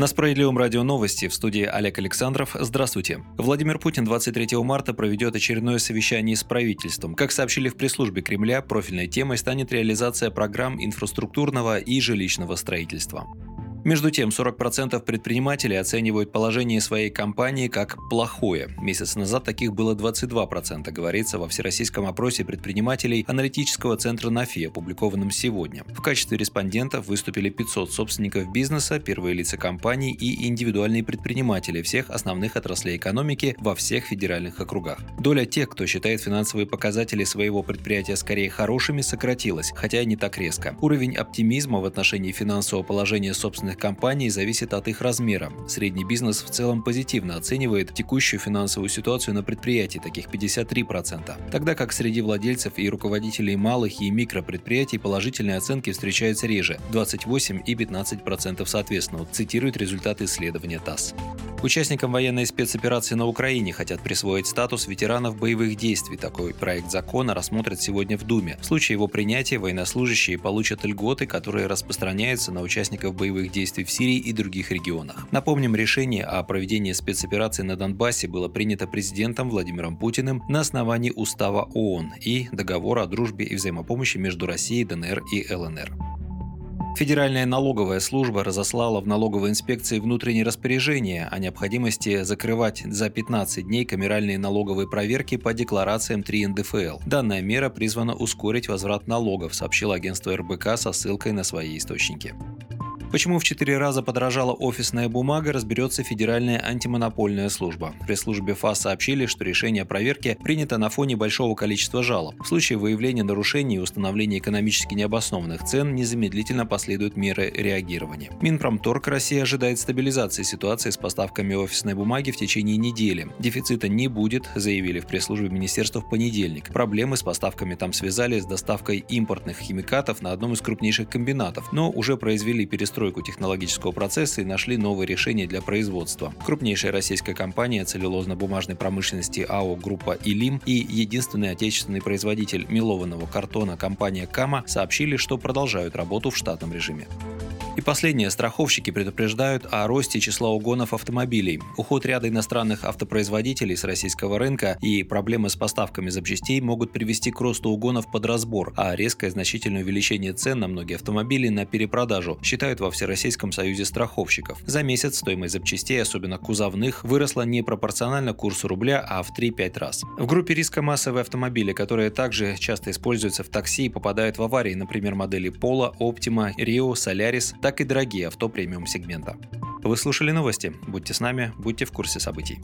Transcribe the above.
На Справедливом радио новости в студии Олег Александров. Здравствуйте. Владимир Путин 23 марта проведет очередное совещание с правительством. Как сообщили в пресс-службе Кремля, профильной темой станет реализация программ инфраструктурного и жилищного строительства. Между тем, 40% предпринимателей оценивают положение своей компании как плохое. Месяц назад таких было 22%, говорится во всероссийском опросе предпринимателей аналитического центра НАФИ, опубликованном сегодня. В качестве респондентов выступили 500 собственников бизнеса, первые лица компаний и индивидуальные предприниматели всех основных отраслей экономики во всех федеральных округах. Доля тех, кто считает финансовые показатели своего предприятия скорее хорошими, сократилась, хотя и не так резко. Уровень оптимизма в отношении финансового положения собственных крупных компаний зависит от их размера. Средний бизнес в целом позитивно оценивает текущую финансовую ситуацию на предприятии, таких 53%. Тогда как среди владельцев и руководителей малых и микропредприятий положительные оценки встречаются реже – 28 и 15% соответственно, цитирует результаты исследования ТАСС. Участникам военной спецоперации на Украине хотят присвоить статус ветеранов боевых действий. Такой проект закона рассмотрят сегодня в Думе. В случае его принятия военнослужащие получат льготы, которые распространяются на участников боевых действий в Сирии и других регионах. Напомним, решение о проведении спецоперации на Донбассе было принято президентом Владимиром Путиным на основании Устава ООН и Договора о дружбе и взаимопомощи между Россией, ДНР и ЛНР. Федеральная налоговая служба разослала в налоговой инспекции внутреннее распоряжение о необходимости закрывать за 15 дней камеральные налоговые проверки по декларациям 3 НДФЛ. Данная мера призвана ускорить возврат налогов, сообщило агентство РБК со ссылкой на свои источники. Почему в четыре раза подорожала офисная бумага, разберется Федеральная антимонопольная служба. В пресс-службе ФАС сообщили, что решение о проверке принято на фоне большого количества жалоб. В случае выявления нарушений и установления экономически необоснованных цен незамедлительно последуют меры реагирования. Минпромторг России ожидает стабилизации ситуации с поставками офисной бумаги в течение недели. Дефицита не будет, заявили в пресс-службе министерства в понедельник. Проблемы с поставками там связали с доставкой импортных химикатов на одном из крупнейших комбинатов, но уже произвели перестройку перестройку технологического процесса и нашли новые решения для производства. Крупнейшая российская компания целлюлозно-бумажной промышленности АО «Группа Илим» и единственный отечественный производитель мелованного картона компания «Кама» сообщили, что продолжают работу в штатном режиме. И последнее. Страховщики предупреждают о росте числа угонов автомобилей. Уход ряда иностранных автопроизводителей с российского рынка и проблемы с поставками запчастей могут привести к росту угонов под разбор, а резкое значительное увеличение цен на многие автомобили на перепродажу считают во Всероссийском союзе страховщиков. За месяц стоимость запчастей, особенно кузовных, выросла не пропорционально курсу рубля, а в 3-5 раз. В группе риска массовые автомобили, которые также часто используются в такси и попадают в аварии, например, модели Pola, Optima, Rio, Solaris, так и дорогие авто премиум сегмента. Вы слушали новости. Будьте с нами, будьте в курсе событий.